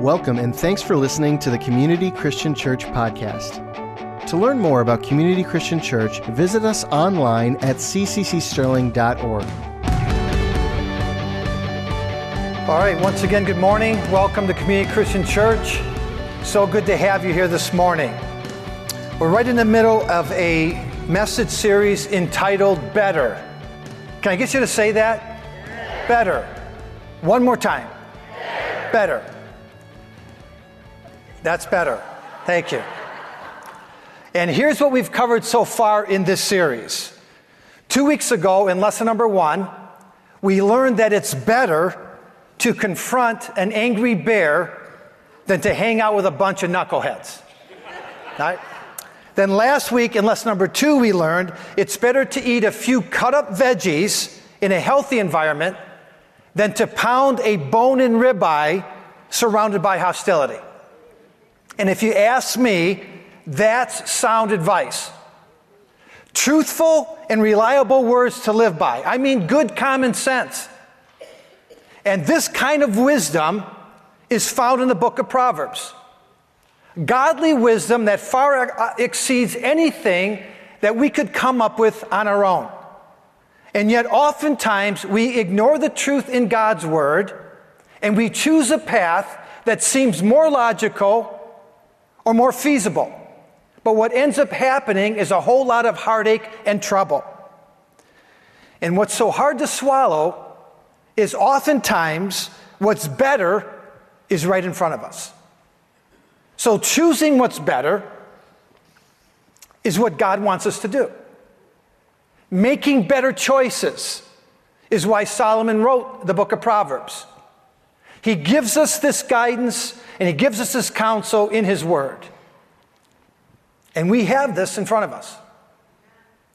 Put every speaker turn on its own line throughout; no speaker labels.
Welcome and thanks for listening to the Community Christian Church podcast. To learn more about Community Christian Church, visit us online at cccsterling.org.
All right, once again, good morning. Welcome to Community Christian Church. So good to have you here this morning. We're right in the middle of a message series entitled Better. Can I get you to say that? Better. One more time. Better. That's better. Thank you. And here's what we've covered so far in this series. Two weeks ago, in lesson number one, we learned that it's better to confront an angry bear than to hang out with a bunch of knuckleheads. Right? Then last week, in lesson number two, we learned it's better to eat a few cut up veggies in a healthy environment than to pound a bone in ribeye surrounded by hostility. And if you ask me, that's sound advice. Truthful and reliable words to live by. I mean, good common sense. And this kind of wisdom is found in the book of Proverbs. Godly wisdom that far uh, exceeds anything that we could come up with on our own. And yet, oftentimes, we ignore the truth in God's word and we choose a path that seems more logical or more feasible. But what ends up happening is a whole lot of heartache and trouble. And what's so hard to swallow is oftentimes what's better is right in front of us. So choosing what's better is what God wants us to do. Making better choices is why Solomon wrote the book of Proverbs. He gives us this guidance and he gives us this counsel in his word. And we have this in front of us.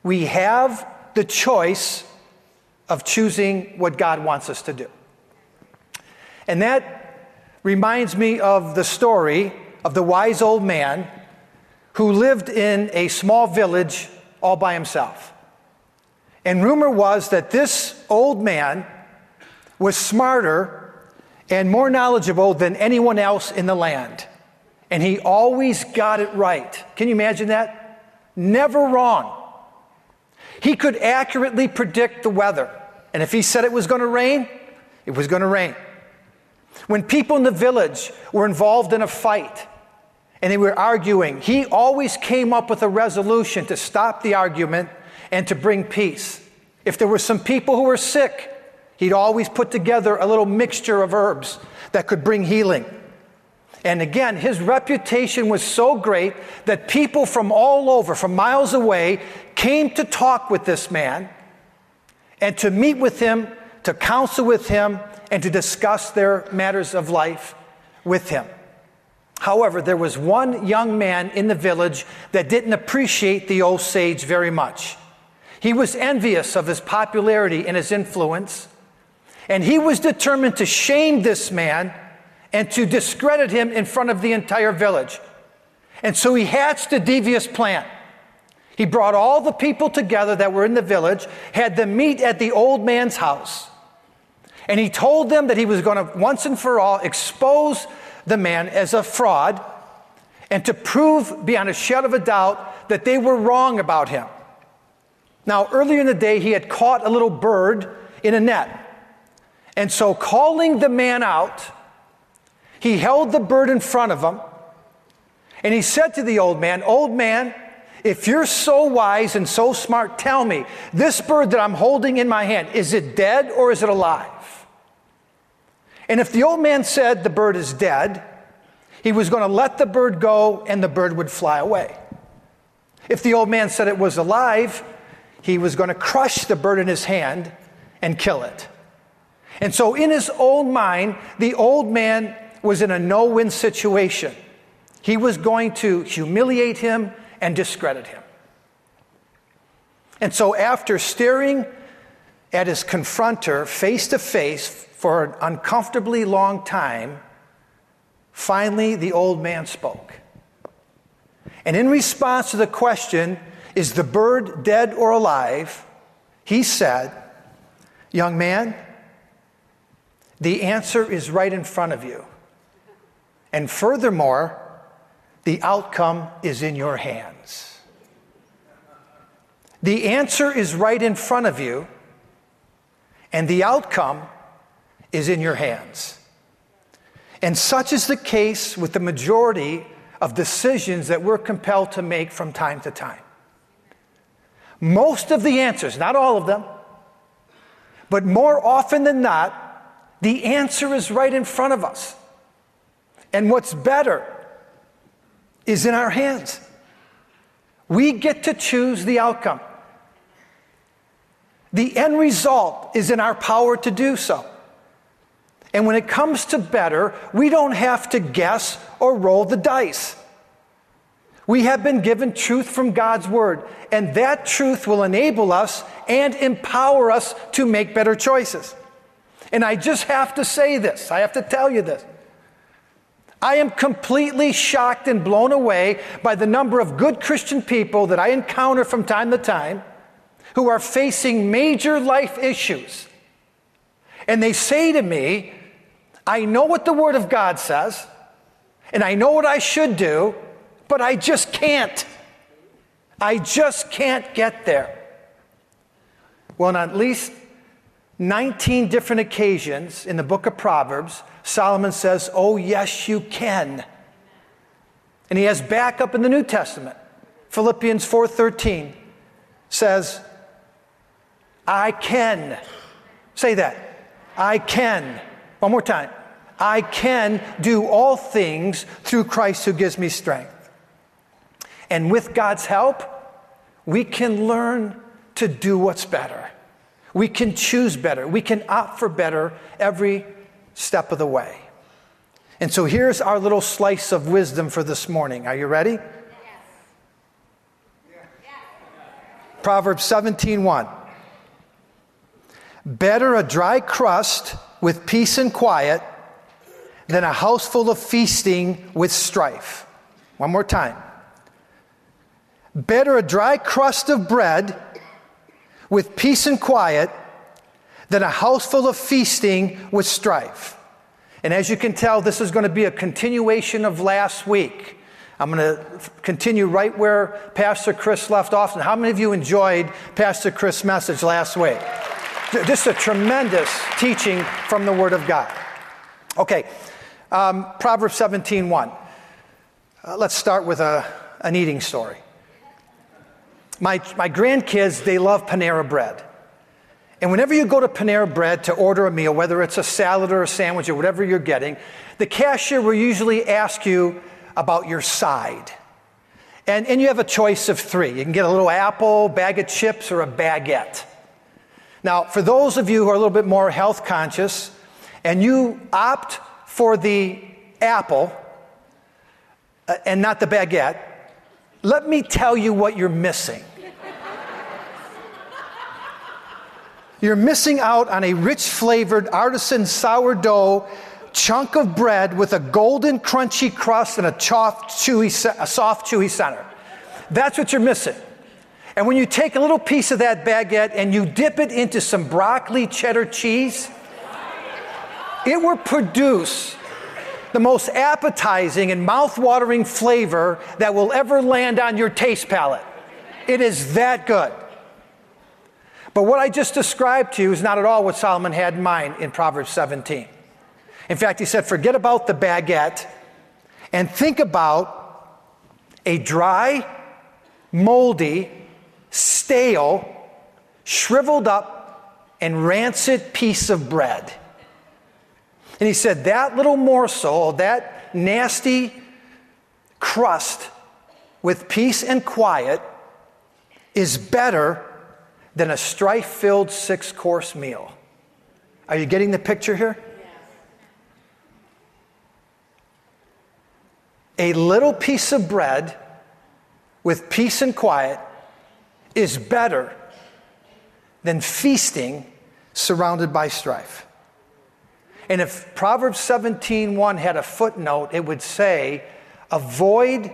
We have the choice of choosing what God wants us to do. And that reminds me of the story of the wise old man who lived in a small village all by himself. And rumor was that this old man was smarter and more knowledgeable than anyone else in the land. And he always got it right. Can you imagine that? Never wrong. He could accurately predict the weather. And if he said it was going to rain, it was going to rain. When people in the village were involved in a fight, and they were arguing, he always came up with a resolution to stop the argument and to bring peace. If there were some people who were sick, he'd always put together a little mixture of herbs that could bring healing. And again, his reputation was so great that people from all over, from miles away, came to talk with this man and to meet with him, to counsel with him, and to discuss their matters of life with him. However, there was one young man in the village that didn't appreciate the old sage very much. He was envious of his popularity and his influence, and he was determined to shame this man and to discredit him in front of the entire village. And so he hatched a devious plan. He brought all the people together that were in the village, had them meet at the old man's house, and he told them that he was going to once and for all expose the man as a fraud and to prove beyond a shadow of a doubt that they were wrong about him. Now, earlier in the day, he had caught a little bird in a net. And so, calling the man out, he held the bird in front of him and he said to the old man, Old man, if you're so wise and so smart, tell me, this bird that I'm holding in my hand, is it dead or is it alive? And if the old man said the bird is dead, he was going to let the bird go and the bird would fly away. If the old man said it was alive, he was going to crush the bird in his hand and kill it. And so, in his own mind, the old man was in a no win situation. He was going to humiliate him and discredit him. And so, after staring at his confronter face to face for an uncomfortably long time, finally the old man spoke. And in response to the question, is the bird dead or alive? He said, Young man, the answer is right in front of you. And furthermore, the outcome is in your hands. The answer is right in front of you, and the outcome is in your hands. And such is the case with the majority of decisions that we're compelled to make from time to time. Most of the answers, not all of them, but more often than not, the answer is right in front of us. And what's better is in our hands. We get to choose the outcome. The end result is in our power to do so. And when it comes to better, we don't have to guess or roll the dice. We have been given truth from God's Word, and that truth will enable us and empower us to make better choices. And I just have to say this, I have to tell you this. I am completely shocked and blown away by the number of good Christian people that I encounter from time to time who are facing major life issues. And they say to me, I know what the Word of God says, and I know what I should do, but I just can't. I just can't get there. Well, at least 19 different occasions in the book of Proverbs, Solomon says, Oh, yes, you can. And he has backup in the New Testament. Philippians 4:13 says, I can. Say that. I can. One more time. I can do all things through Christ who gives me strength. And with God's help, we can learn to do what's better. We can choose better. We can opt for better every step of the way. And so here's our little slice of wisdom for this morning. Are you ready? Yes. Proverbs 17:1. Better a dry crust with peace and quiet than a house full of feasting with strife. One more time. Better a dry crust of bread with peace and quiet than a house full of feasting with strife. And as you can tell, this is going to be a continuation of last week. I'm going to continue right where Pastor Chris left off. And how many of you enjoyed Pastor Chris' message last week? Just a tremendous teaching from the Word of God. Okay, um, Proverbs 17 1. Uh, let's start with a, an eating story. My, my grandkids, they love Panera bread. And whenever you go to Panera Bread to order a meal, whether it's a salad or a sandwich or whatever you're getting, the cashier will usually ask you about your side. And, and you have a choice of three. You can get a little apple, bag of chips, or a baguette. Now, for those of you who are a little bit more health conscious and you opt for the apple uh, and not the baguette, let me tell you what you're missing. You're missing out on a rich flavored artisan sourdough chunk of bread with a golden crunchy crust and a, soft, chewy, a soft chewy center. That's what you're missing. And when you take a little piece of that baguette and you dip it into some broccoli cheddar cheese, it will produce the most appetizing and mouth-watering flavor that will ever land on your taste palate. It is that good. But what I just described to you is not at all what Solomon had in mind in Proverbs 17. In fact, he said, forget about the baguette and think about a dry, moldy, stale, shriveled up, and rancid piece of bread. And he said, that little morsel, that nasty crust with peace and quiet is better than a strife filled six course meal. Are you getting the picture here? A little piece of bread with peace and quiet is better than feasting surrounded by strife. And if Proverbs 17:1 had a footnote, it would say, avoid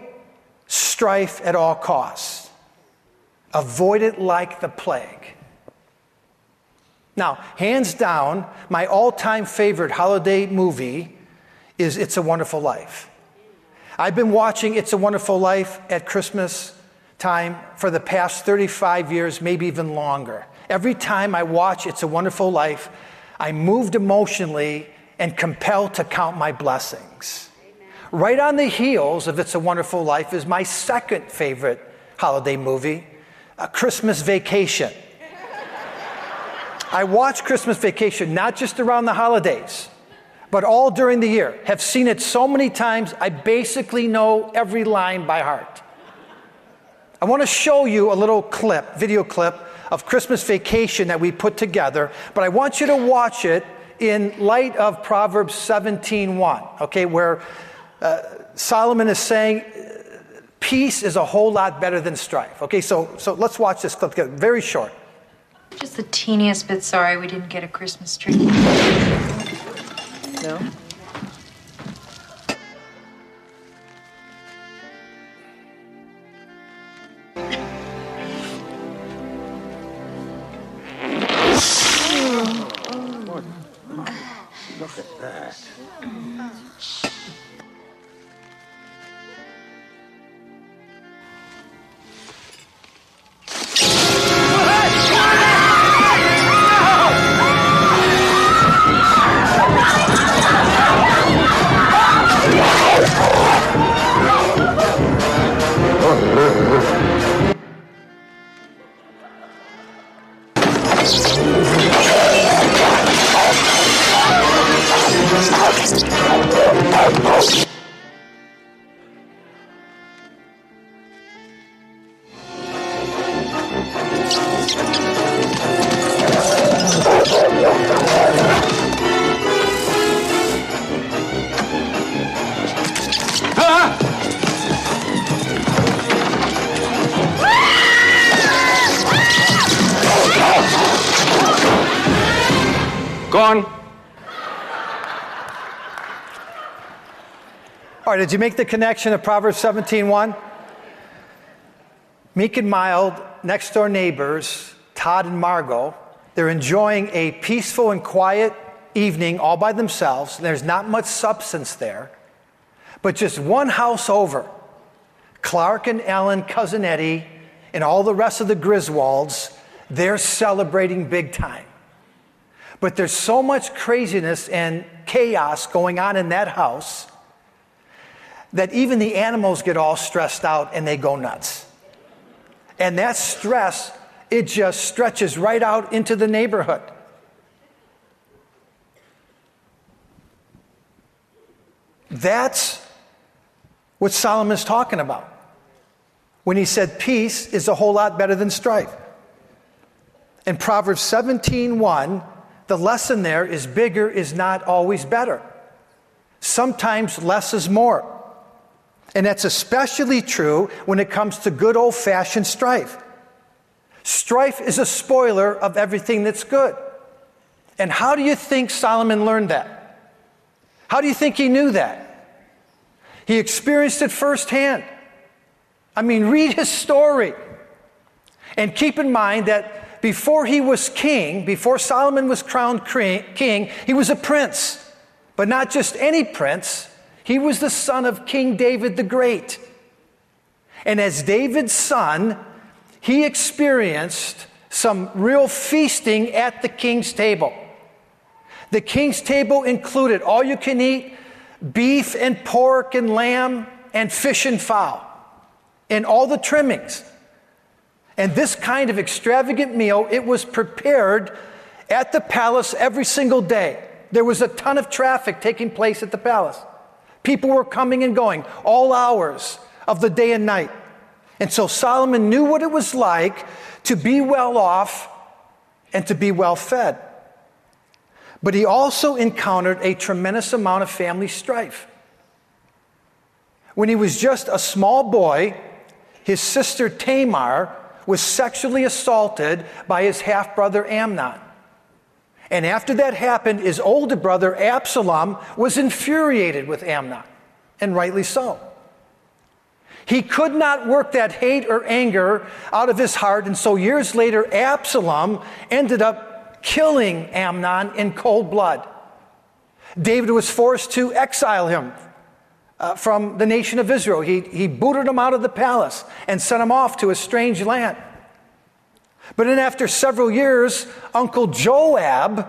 strife at all costs. Avoid it like the plague. Now, hands down, my all time favorite holiday movie is It's a Wonderful Life. I've been watching It's a Wonderful Life at Christmas time for the past 35 years, maybe even longer. Every time I watch It's a Wonderful Life, I'm moved emotionally and compelled to count my blessings. Right on the heels of It's a Wonderful Life is my second favorite holiday movie, A Christmas Vacation. I watch Christmas Vacation not just around the holidays, but all during the year. Have seen it so many times, I basically know every line by heart. I want to show you a little clip, video clip of Christmas Vacation that we put together, but I want you to watch it in light of Proverbs 17:1, okay, where uh, Solomon is saying peace is a whole lot better than strife. Okay, so so let's watch this clip together. Very short.
Just the teeniest bit sorry we didn't get a Christmas tree.
No?
All right, did you make the connection of Proverbs 17:1? Meek and mild, next door neighbors, Todd and Margo, they're enjoying a peaceful and quiet evening all by themselves. There's not much substance there, but just one house over, Clark and Ellen, cousin Eddie, and all the rest of the Griswolds, they're celebrating big time. But there's so much craziness and chaos going on in that house that even the animals get all stressed out and they go nuts. And that stress, it just stretches right out into the neighborhood. That's what Solomon's talking about when he said peace is a whole lot better than strife. In Proverbs 17:1, the lesson there is bigger is not always better. Sometimes less is more. And that's especially true when it comes to good old fashioned strife. Strife is a spoiler of everything that's good. And how do you think Solomon learned that? How do you think he knew that? He experienced it firsthand. I mean, read his story. And keep in mind that before he was king, before Solomon was crowned king, he was a prince. But not just any prince, he was the son of King David the Great. And as David's son, he experienced some real feasting at the king's table. The king's table included all you can eat beef and pork and lamb and fish and fowl and all the trimmings. And this kind of extravagant meal, it was prepared at the palace every single day. There was a ton of traffic taking place at the palace. People were coming and going all hours of the day and night. And so Solomon knew what it was like to be well off and to be well fed. But he also encountered a tremendous amount of family strife. When he was just a small boy, his sister Tamar was sexually assaulted by his half brother Amnon. And after that happened, his older brother Absalom was infuriated with Amnon, and rightly so. He could not work that hate or anger out of his heart, and so years later, Absalom ended up killing Amnon in cold blood. David was forced to exile him uh, from the nation of Israel. He, he booted him out of the palace and sent him off to a strange land. But then, after several years, Uncle Joab,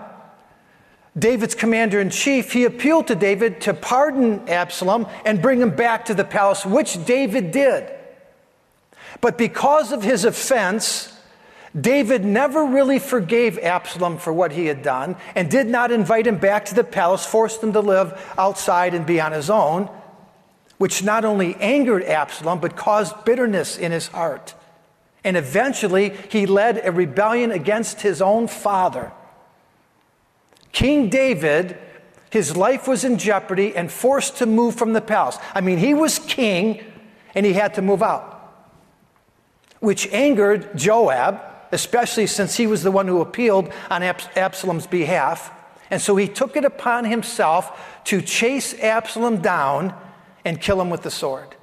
David's commander in chief, he appealed to David to pardon Absalom and bring him back to the palace, which David did. But because of his offense, David never really forgave Absalom for what he had done and did not invite him back to the palace, forced him to live outside and be on his own, which not only angered Absalom, but caused bitterness in his heart. And eventually, he led a rebellion against his own father. King David, his life was in jeopardy and forced to move from the palace. I mean, he was king and he had to move out, which angered Joab especially since he was the one who appealed on Absalom's behalf. And so he took it upon himself to chase Absalom down and kill him with the sword.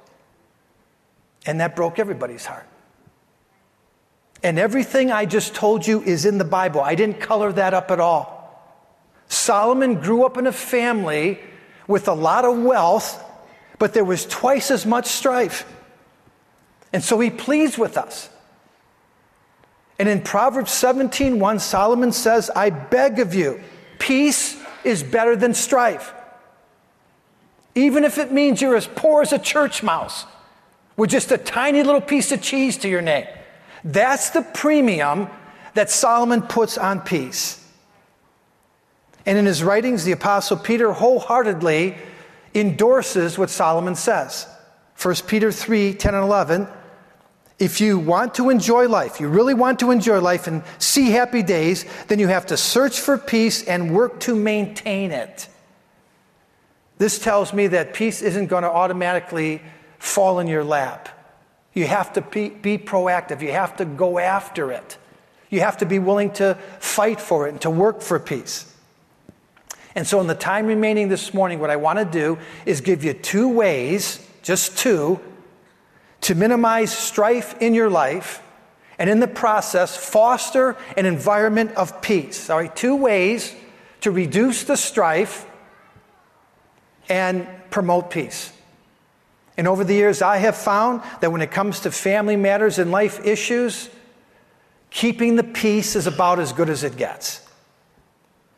And that broke everybody's heart. And everything I just told you is in the Bible. I didn't color that up at all. Solomon grew up in a family with a lot of wealth, but there was twice as much strife. And so he pleads with us. And in Proverbs 17:1, Solomon says, I beg of you, peace is better than strife. Even if it means you're as poor as a church mouse with just a tiny little piece of cheese to your name. That's the premium that Solomon puts on peace. And in his writings, the Apostle Peter wholeheartedly endorses what Solomon says. 1 Peter 3 10 and 11 if you want to enjoy life, you really want to enjoy life and see happy days, then you have to search for peace and work to maintain it. This tells me that peace isn't going to automatically fall in your lap. You have to be, be, proactive, you have to go after it. You have to be willing to fight for it and to work for peace. And so, in the time remaining this morning, what I want to do is give you two ways, just two, to minimize strife in your life and in the process foster an environment of peace. All right, two ways to reduce the strife and promote peace. And over the years, I have found that when it comes to family matters and life issues, keeping the peace is about as good as it gets.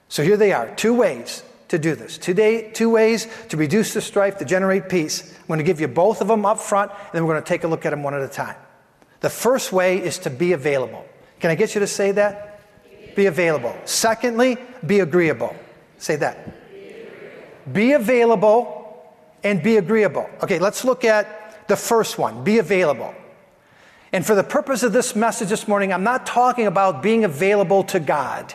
So here they are two ways to do this. Today, two ways to reduce the strife, to generate peace. I'm going to give you both of them up front, and then we're going to take a look at them one at a time. The first way is to be available. Can I get you to say that? Be available. Secondly, be agreeable. Say that. Be available and be agreeable. Okay, let's look at the first one be available. And for the purpose of this message this morning, I'm not talking about being available to God.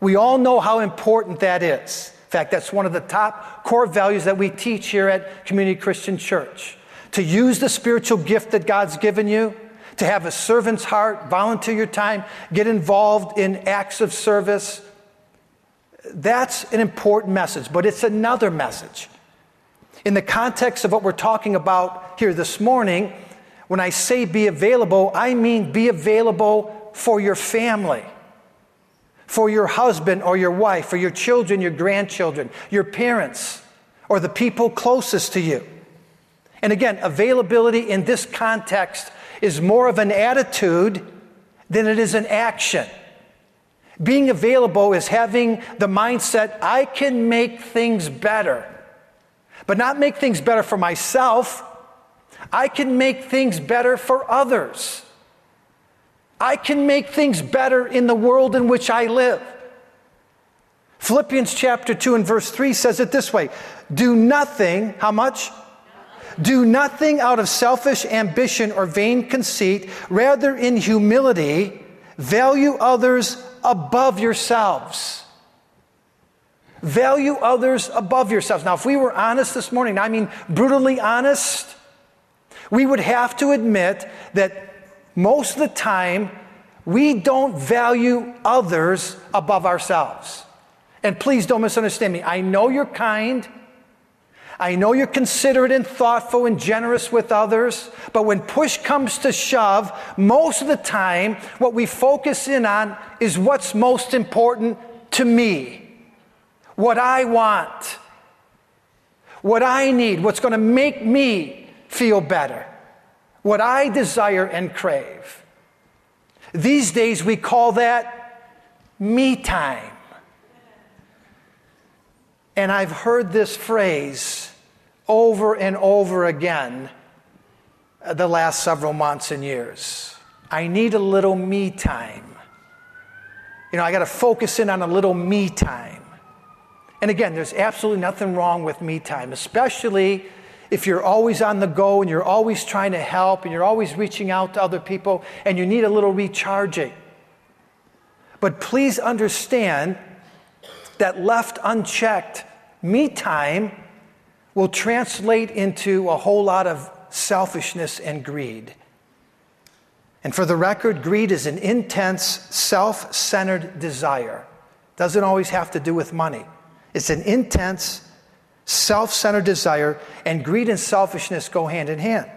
We all know how important that is In fact, that's one of the top core values that we teach here at Community Christian Church. To use the spiritual gift that God's given you, to have a servant's heart, volunteer your time, get involved in acts of service. That's an important message, but it's another message. In the context of what we're talking about here this morning, when I say be available, I mean be available for your family for your husband or your wife, for your children, your grandchildren, your parents, or the people closest to you. And again, availability in this context is more of an attitude than it is an action. Being available is having the mindset, I can make things better. But not make things better for myself, I can make things better for others. I can make things better in the world in which I live. Philippians chapter 2 and verse 3 says it this way Do nothing, how much? Do nothing out of selfish ambition or vain conceit, rather, in humility, value others above yourselves. Value others above yourselves. Now, if we were honest this morning, I mean brutally honest, we would have to admit that most of the time, we don't value others above ourselves. And please don't misunderstand me. I know you're kind. I know you're considerate and thoughtful and generous with others, but when push comes to shove, most of the time, what we focus in on is what's most important to me, what I want, what I need, what's going to make me feel better, what I desire and crave. These days we call that me time. And I've heard this phrase over and over again uh, the last several months and years. I need a little me time. You know, I got to focus in on a little me time. And again, there's absolutely nothing wrong with me time, especially if you're always on the go and you're always trying to help and you're always reaching out to other people and you need a little recharging. But please understand that left unchecked, me time will translate into a whole lot of selfishness and greed. And for the record, greed is an intense, self centered desire. Doesn't always have to do with money. It's an intense, self centered desire, and greed and selfishness go hand in hand.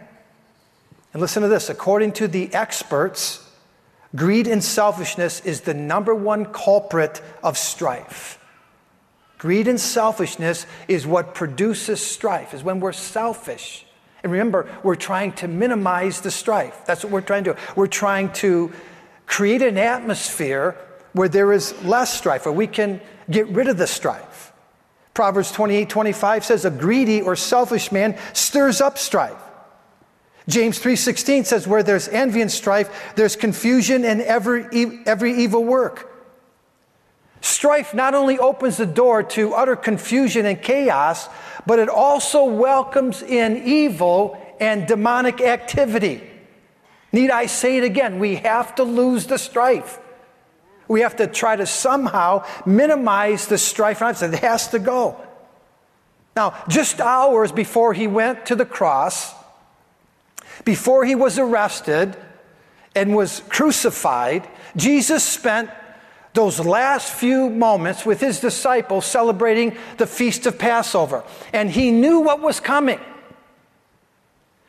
And listen to this according to the experts, greed and selfishness is the number one culprit of strife. Greed and selfishness is what produces strife, is when we're selfish. And remember, we're trying to minimize the strife. That's what we're trying to do. We're trying to create an atmosphere where there is less strife, where we can get rid of the strife. Proverbs 28 25 says, A greedy or selfish man stirs up strife. James 3:16 says where there's envy and strife there's confusion and every every evil work. Strife not only opens the door to utter confusion and chaos, but it also welcomes in evil and demonic activity. Need I say it again? We have to lose the strife. We have to try to somehow minimize the strife. It has to go. Now, just hours before he went to the cross, before he was arrested and was crucified, Jesus spent those last few moments with his disciples celebrating the feast of Passover. And he knew what was coming.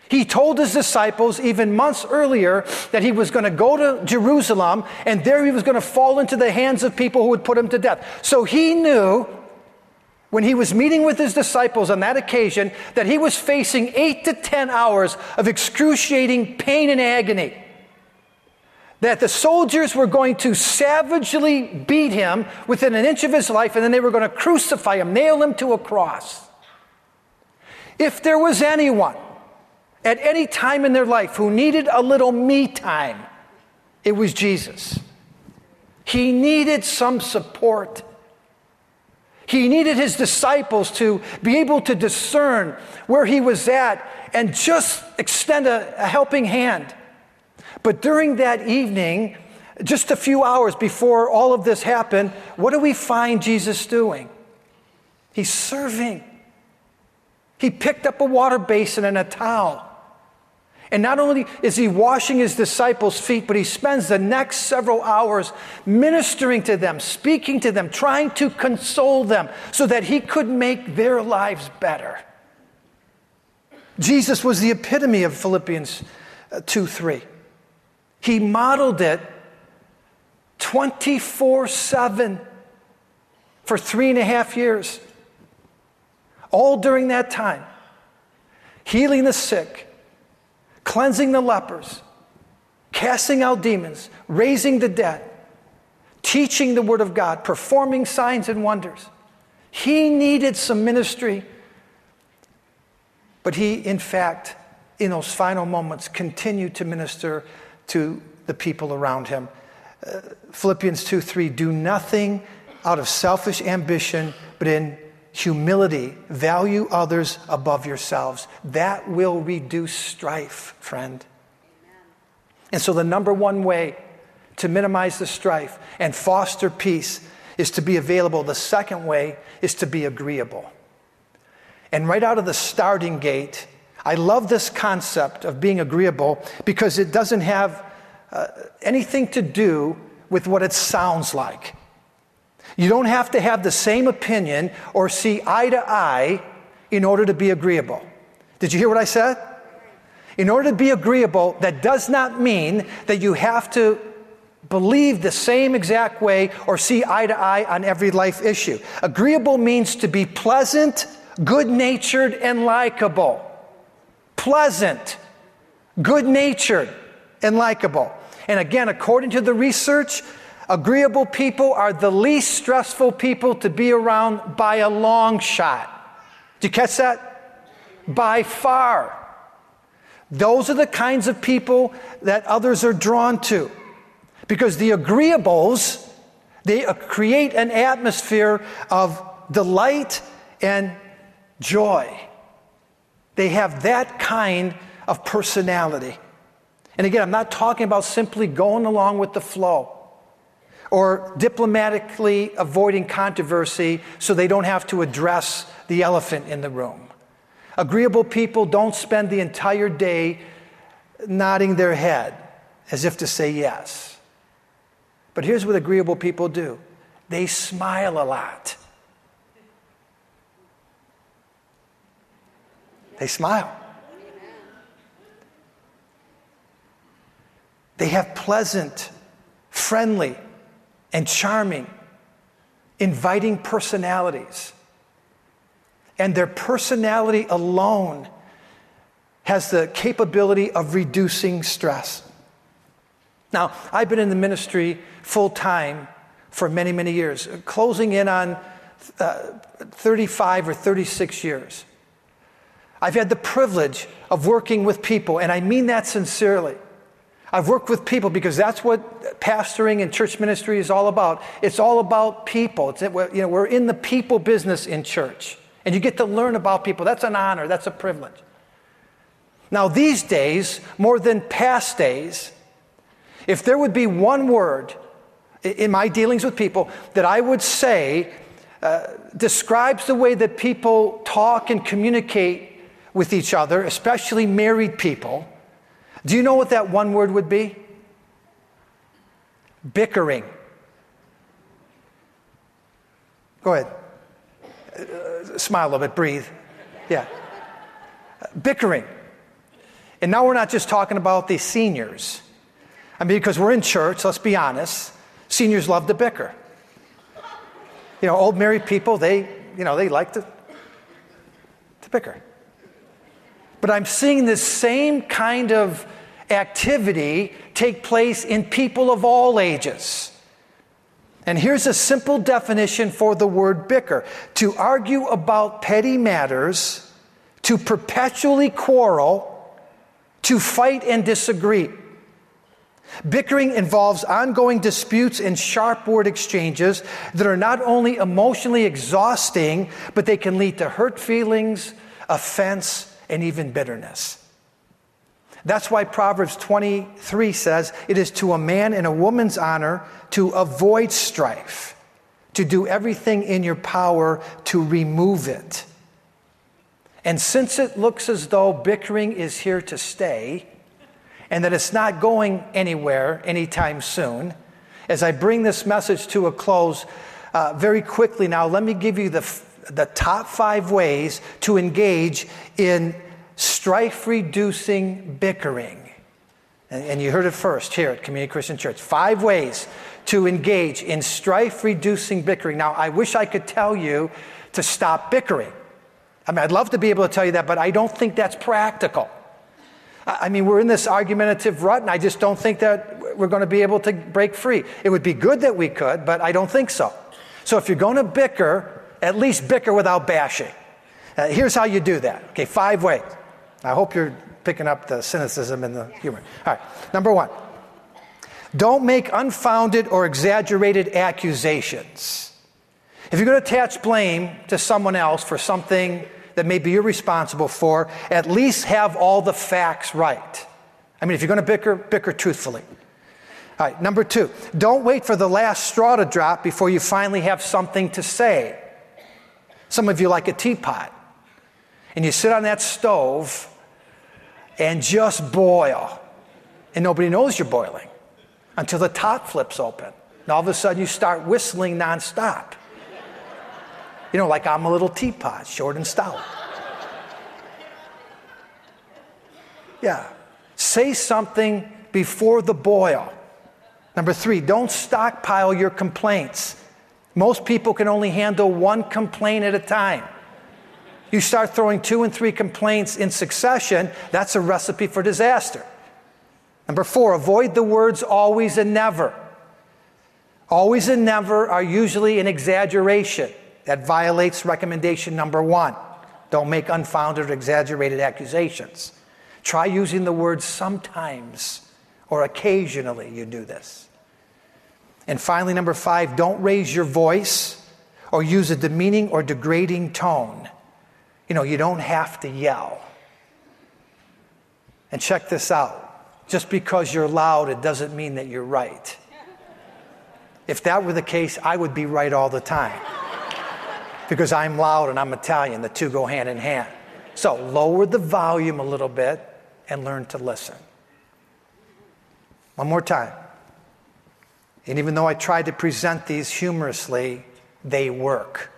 He told his disciples even months earlier that he was going to go to Jerusalem and there he was going to fall into the hands of people who would put him to death. So he knew when he was meeting with his disciples on that occasion that he was facing eight to ten hours of excruciating pain and agony that the soldiers were going to savagely beat him within an inch of his life and then they were going to crucify him, nail him to a cross. If there was anyone at any time in their life who needed a little me time, it was Jesus. He needed some support. He needed his disciples to be able to discern where he was at and just extend a, a helping hand. But during that evening, just a few hours before all of this happened, what do we find Jesus doing? He's serving. He picked up a water basin and a towel. And not only is he washing his disciples' feet, but he spends the next several hours ministering to them, speaking to them, trying to console them so that he could make their lives better. Jesus was the epitome of Philippians uh, 2 3. He modeled it 24 7 for three and a half years. All during that time, healing the sick, cleansing the lepers, casting out demons, raising the dead, teaching the Word of God, performing signs and wonders. He needed some ministry, but he, in fact, in those final moments, continued to minister to the people around him. Uh, Philippians 2 3 do nothing out of selfish ambition, but in humility, value others above yourselves. That will reduce strife, friend. Amen. And so, the number one way to minimize the strife and foster peace is to be available. The second way is to be agreeable. And right out of the starting gate, I love this concept of being agreeable because it doesn't have uh, anything to do with what it sounds like. You don't have to have the same opinion or see eye to eye in order to be agreeable. Did you hear what I said? In order to be agreeable, that does not mean that you have to believe the same exact way or see eye to eye on every life issue. Agreeable means to be pleasant, good natured and likable, pleasant, good natured and likable. And again, according to the research, agreeable people are the least stressful people to be around by a long shot. Did you catch that? By far. Those are the kinds of people that others are drawn to. Because the agreeables, they uh, create an atmosphere of delight and joy. They have that kind of personality. And again, I'm not talking about simply going along with the flow or diplomatically avoiding controversy so they don't have to address the elephant in the room. Agreeable people don't spend the entire day nodding their head as if to say yes. But here's what agreeable people do they smile a lot. They smile. They have pleasant, friendly, and charming, inviting personalities. And their personality alone has the capability of reducing stress. Now, I've been in the ministry full time for many, many years, closing in on uh, 35 or 36 years. I've had the privilege of working with people, and I mean that sincerely. I've worked with people because that's what pastoring and church ministry is all about. It's all about people. It's, you know, we're in the people business in church, and you get to learn about people. That's an honor, that's a privilege. Now, these days, more than past days, if there would be one word in my dealings with people that I would say uh, describes the way that people talk and communicate with each other, especially married people, do you know what that one word would be? Bickering. Go ahead. Uh, smile a little bit, breathe. Yeah. bickering. And now we're not just talking about the seniors. I mean, because we're in church, let's be honest, seniors love to bicker. You know, old married people, they, you know, they like to, to bicker. But I'm seeing this same kind of activity take place in people of all ages. And here's a simple definition for the word bicker to argue about petty matters, to perpetually quarrel, to fight and disagree. Bickering involves ongoing disputes and sharp word exchanges that are not only emotionally exhausting, but they can lead to hurt feelings, offense, and even bitterness. That's why Proverbs 23 says it is to a man and a woman's honor to avoid strife, to do everything in your power to remove it. And since it looks as though bickering is here to stay and that it's not going anywhere anytime soon, as I bring this message to a close uh, very quickly now, let me give you the, the top five ways to engage in strife reducing bickering. And, and, you heard it first here at Community Christian Church. Five ways to engage in strife reducing bickering. Now, I wish I could tell you to stop bickering. I mean, I'd love to be able to tell you that, but I don't think that's practical. I mean, we're in this argumentative rut, and I just don't think that we're going to be able to break free. It would be good that we could, but I don't think so. So if you're going to bicker, at least bicker without bashing. Uh, here's how you do that. Okay, five ways. I hope you're picking up the cynicism and the humor. All right, number one don't make unfounded or exaggerated accusations. If you're going to attach blame to someone else for something that maybe you're responsible for, at least have all the facts right. I mean, if you're going to bicker, bicker truthfully. All right, number two, don't wait for the last straw to drop before you finally have something to say. Some of you like a teapot and you sit on that stove and just boil. And nobody knows you're boiling until the top flips open. And all of a sudden you start whistling nonstop. You know, like I'm a little teapot, short and stout. Yeah. Say something before the boil. Number three, don't stockpile your complaints. Most people can only handle one complaint at a time. You start throwing two and three complaints in succession, that's a recipe for disaster. Number four, avoid the words always and never. Always and never are usually an exaggeration that violates recommendation number one. Don't make unfounded or exaggerated accusations. Try using the words sometimes or occasionally you do this. And finally, number five, don't raise your voice or use a demeaning or degrading tone. You know, you don't have to yell. And check this out just because you're loud, it doesn't mean that you're right. If that were the case, I would be right all the time. Because I'm loud and I'm Italian, the two go hand in hand. So lower the volume a little bit and learn to listen. One more time. And even though I tried to present these humorously, they work.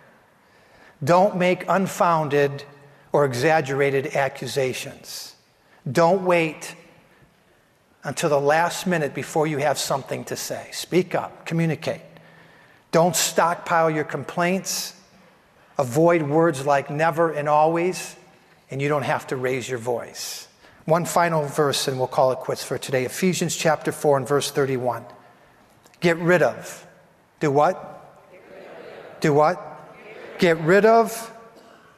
Don't make unfounded or exaggerated accusations. Don't wait until the last minute before you have something to say. Speak up, communicate. Don't stockpile your complaints. Avoid words like never and always, and you don't have to raise your voice. One final verse, and we'll call it quits for today Ephesians chapter 4 and verse 31. Get rid of. Do what? Do what? Get rid of,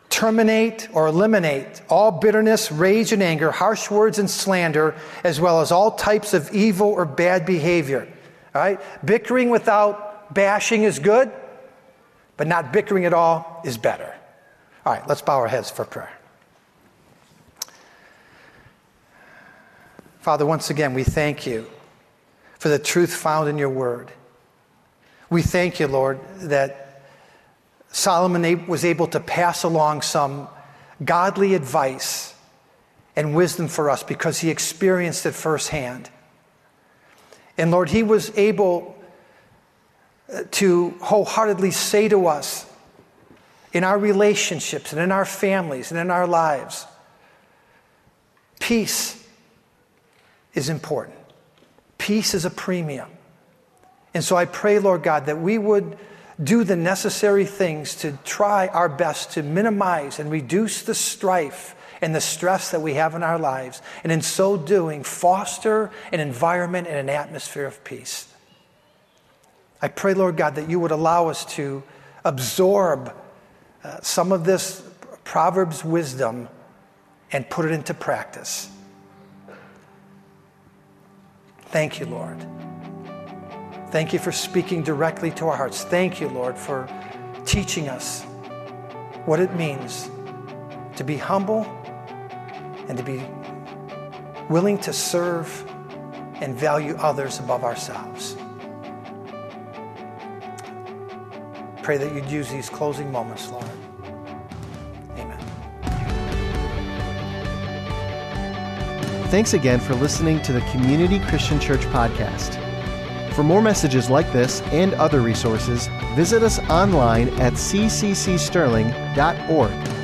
terminate, or eliminate all bitterness, rage, and anger, harsh words, and slander, as well as all types of evil or bad behavior. All right? Bickering without bashing is good, but not bickering at all is better. All right, let's bow our heads for prayer. Father, once again, we thank you for the truth found in your word. We thank you, Lord, that Solomon was able to pass along some godly advice and wisdom for us because he experienced it firsthand. And Lord, he was able uh, to wholeheartedly say to us in our relationships and in our families and in our lives peace is important. Peace is a premium. And so I pray, Lord God, that we would do the necessary things to try our best to minimize and reduce the strife and the stress that we have in our lives. And in so doing, foster an environment and an atmosphere of peace. I pray, Lord God, that you would allow us to absorb uh, some of this Proverbs wisdom and put it into practice. Thank you, Lord. Thank you for speaking directly to our hearts. Thank you, Lord, for teaching us what it means to be humble and to be willing to serve and value others above ourselves. Pray that you'd use these closing moments, Lord. Amen.
Thanks again for listening to the Community Christian Church podcast. For more messages like this and other resources, visit us online at cccsterling.org.